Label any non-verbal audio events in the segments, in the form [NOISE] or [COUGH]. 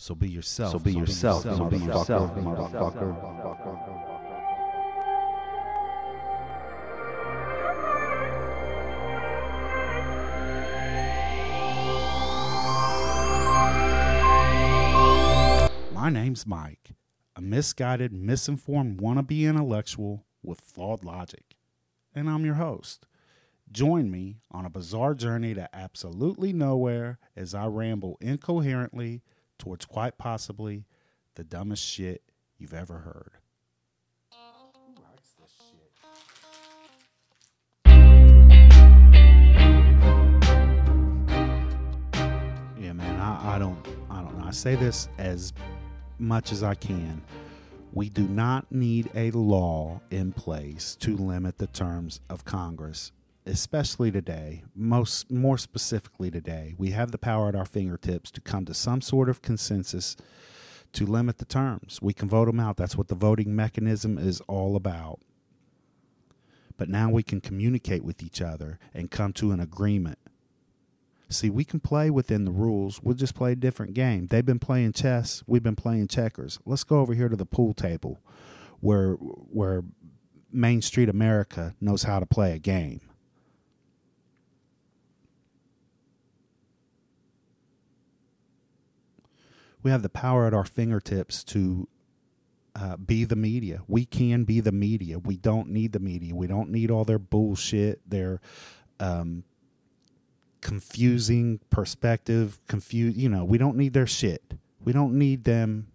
So be yourself. So be yourself, motherfucker, motherfucker. My name's Mike, a misguided, misinformed wannabe intellectual with flawed logic, and I'm your host. Join me on a bizarre journey to absolutely nowhere as I ramble incoherently towards quite possibly the dumbest shit you've ever heard. Yeah, man, I, I don't I don't know. I say this as much as I can. We do not need a law in place to limit the terms of Congress, especially today. Most more specifically today, we have the power at our fingertips to come to some sort of consensus to limit the terms. We can vote them out. That's what the voting mechanism is all about. But now we can communicate with each other and come to an agreement. See, we can play within the rules. We'll just play a different game. They've been playing chess. We've been playing checkers. Let's go over here to the pool table where where Main Street America knows how to play a game. We have the power at our fingertips to uh, be the media. We can be the media. We don't need the media. We don't need all their bullshit, their um, confusing perspective, confuse. You know, we don't need their shit. We don't need them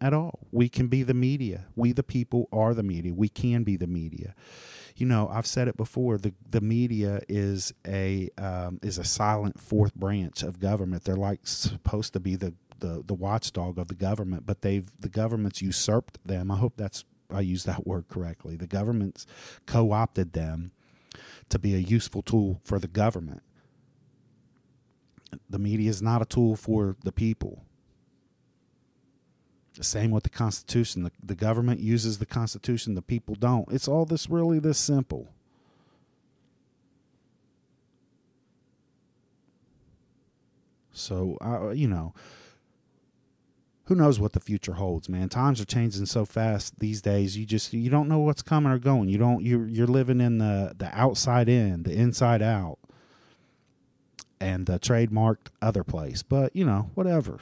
at all. We can be the media. We, the people, are the media. We can be the media. You know, I've said it before. The the media is a um, is a silent fourth branch of government. They're like supposed to be the, the the watchdog of the government, but they've the government's usurped them. I hope that's I use that [LAUGHS] word correctly. The government's co opted them to be a useful tool for the government the media is not a tool for the people. The same with the Constitution. The, the government uses the Constitution, the people don't. It's all this really this simple. So, uh, you know, who knows what the future holds, man? Times are changing so fast these days. You just you don't know what's coming or going. You don't you're you're living in the the outside in, the inside out and the trademarked other place. But you know, whatever.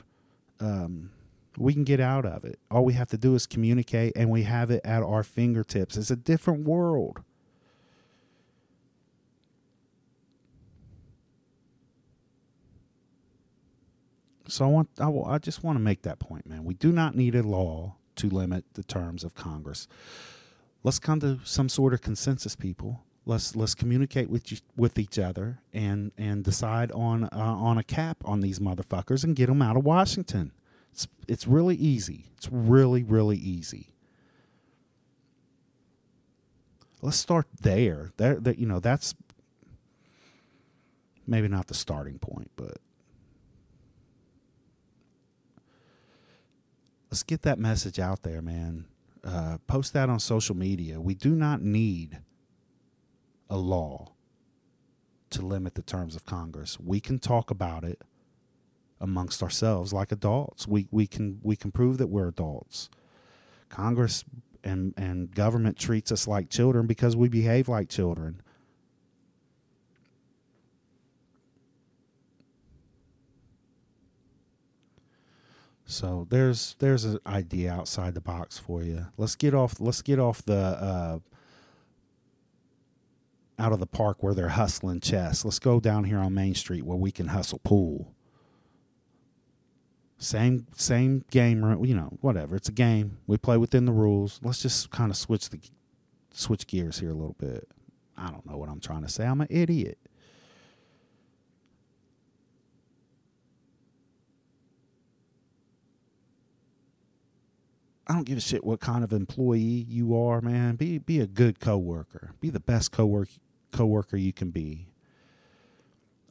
Um, we can get out of it. All we have to do is communicate, and we have it at our fingertips. It's a different world. So I want, I, I just want to make that point, man. We do not need a law to limit the terms of Congress. Let's come to some sort of consensus, people let's let's communicate with you, with each other and and decide on uh, on a cap on these motherfuckers and get them out of Washington. It's it's really easy. It's really really easy. Let's start there. There, that you know that's maybe not the starting point, but let's get that message out there, man. Uh, post that on social media. We do not need a law to limit the terms of Congress. We can talk about it amongst ourselves like adults. We we can we can prove that we're adults. Congress and and government treats us like children because we behave like children. So there's there's an idea outside the box for you. Let's get off let's get off the uh, out of the park where they're hustling chess. Let's go down here on Main Street where we can hustle pool. Same same game, you know, whatever. It's a game. We play within the rules. Let's just kind of switch the switch gears here a little bit. I don't know what I'm trying to say. I'm an idiot. I don't give a shit what kind of employee you are, man. Be be a good coworker. Be the best coworker coworker you can be.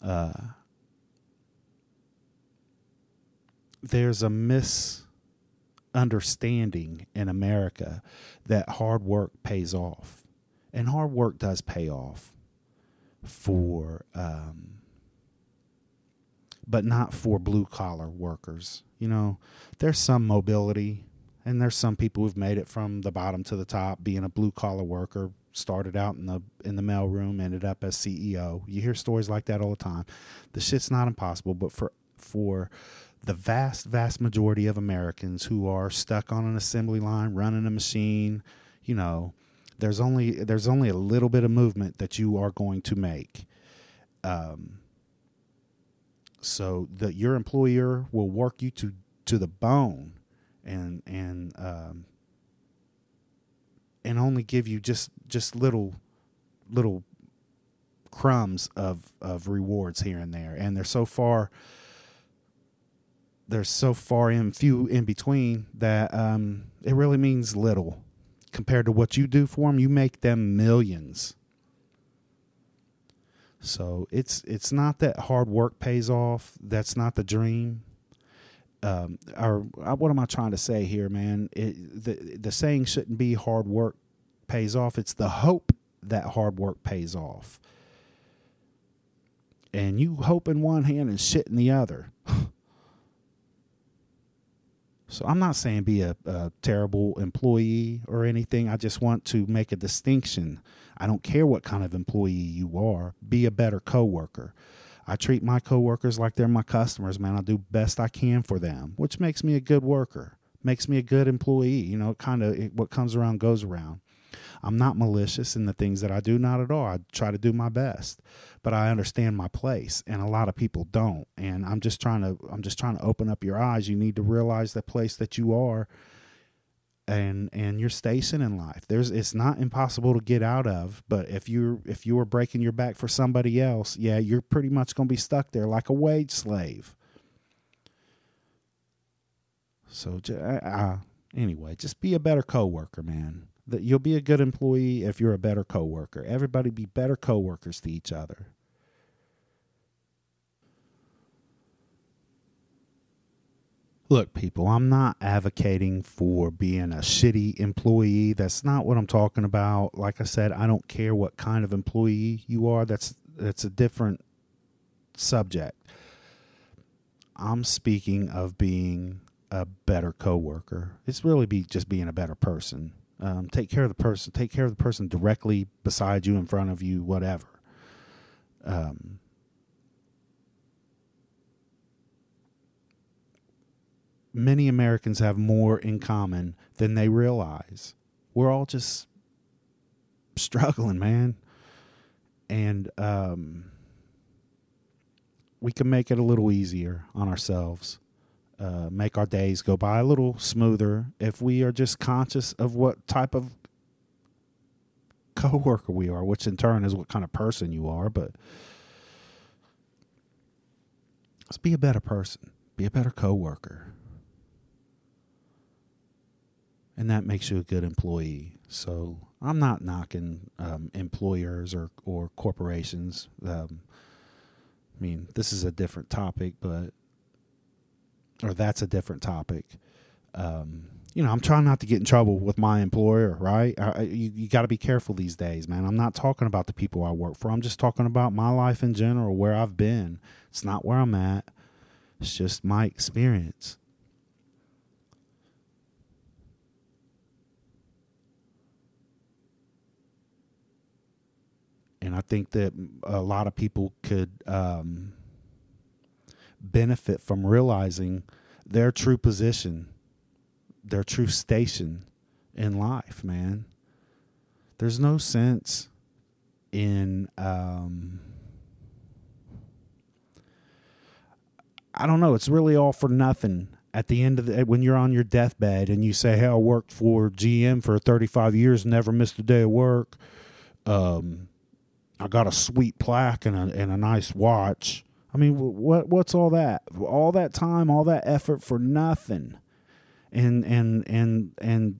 Uh, there's a misunderstanding in America that hard work pays off, and hard work does pay off for um, but not for blue collar workers. You know, there's some mobility and there's some people who've made it from the bottom to the top being a blue collar worker started out in the in the mailroom ended up as ceo you hear stories like that all the time. The shit's not impossible but for for the vast vast majority of americans who are stuck on an assembly line running a machine you know there's only there's only a little bit of movement that you are going to make. Um so that your employer will work you to to the bone and and um, and only give you just just little little crumbs of of rewards here and there. And they're so far they're so far in few in between that um, it really means little compared to what you do for them you make them millions. So it's it's not that hard work pays off. That's not the dream um, or uh, what am I trying to say here, man? It, the the saying shouldn't be hard work pays off. It's the hope that hard work pays off. And you hope in one hand and shit in the other. [SIGHS] so I'm not saying be a, a terrible employee or anything. I just want to make a distinction. I don't care what kind of employee you are. Be a better coworker. I treat my coworkers like they're my customers, man. I do best I can for them, which makes me a good worker, makes me a good employee. You know, kind of what comes around goes around. I'm not malicious in the things that I do, not at all. I try to do my best, but I understand my place, and a lot of people don't. And I'm just trying to, I'm just trying to open up your eyes. You need to realize the place that you are and and your station in life. There's it's not impossible to get out of, but if you're if you are breaking your back for somebody else, yeah, you're pretty much going to be stuck there like a wage slave. So uh, anyway, just be a better coworker, man. That you'll be a good employee if you're a better coworker. Everybody be better coworkers to each other. Look, people, I'm not advocating for being a shitty employee. That's not what I'm talking about. Like I said, I don't care what kind of employee you are. That's that's a different subject. I'm speaking of being a better coworker. It's really be just being a better person. Um, take care of the person. Take care of the person directly beside you, in front of you, whatever. Um, many Americans have more in common than they realize. We're all just struggling, man. And um, we can make it a little easier on ourselves, uh, make our days go by a little smoother if we are just conscious of what type of coworker we are, which in turn is what kind of person you are. But let's be a better person, be a better coworker and that makes you a good employee. So I'm not knocking um, employers or or corporations. Um, I mean, this is a different topic, but or that's a different topic. Um, you know, I'm trying not to get in trouble with my employer, right? I, you you got to be careful these days, man. I'm not talking about the people I work for. I'm just talking about my life in general, where I've been. It's not where I'm at. It's just my experience. And I think that a lot of people could um, benefit from realizing their true position, their true station in life. Man, there's no sense in. Um, I don't know. It's really all for nothing at the end of the when you're on your deathbed and you say, "Hey, I worked for GM for 35 years, never missed a day of work." Um, I got a sweet plaque and a, and a nice watch. I mean, what what's all that? All that time, all that effort for nothing. And and and and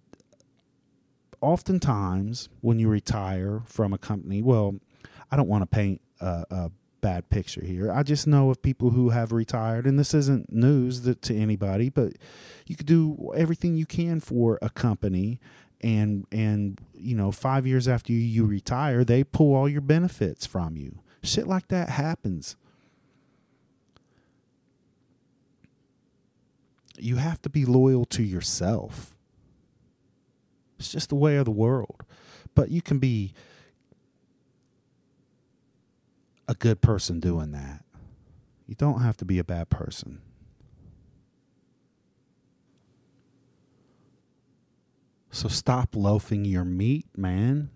oftentimes when you retire from a company, well, I don't want to paint a, a bad picture here. I just know of people who have retired, and this isn't news that, to anybody, but you could do everything you can for a company and and you know five years after you retire they pull all your benefits from you shit like that happens you have to be loyal to yourself. It's just the way of the world. But you can be a good person doing that. You don't have to be a bad person. So stop loafing your meat, man.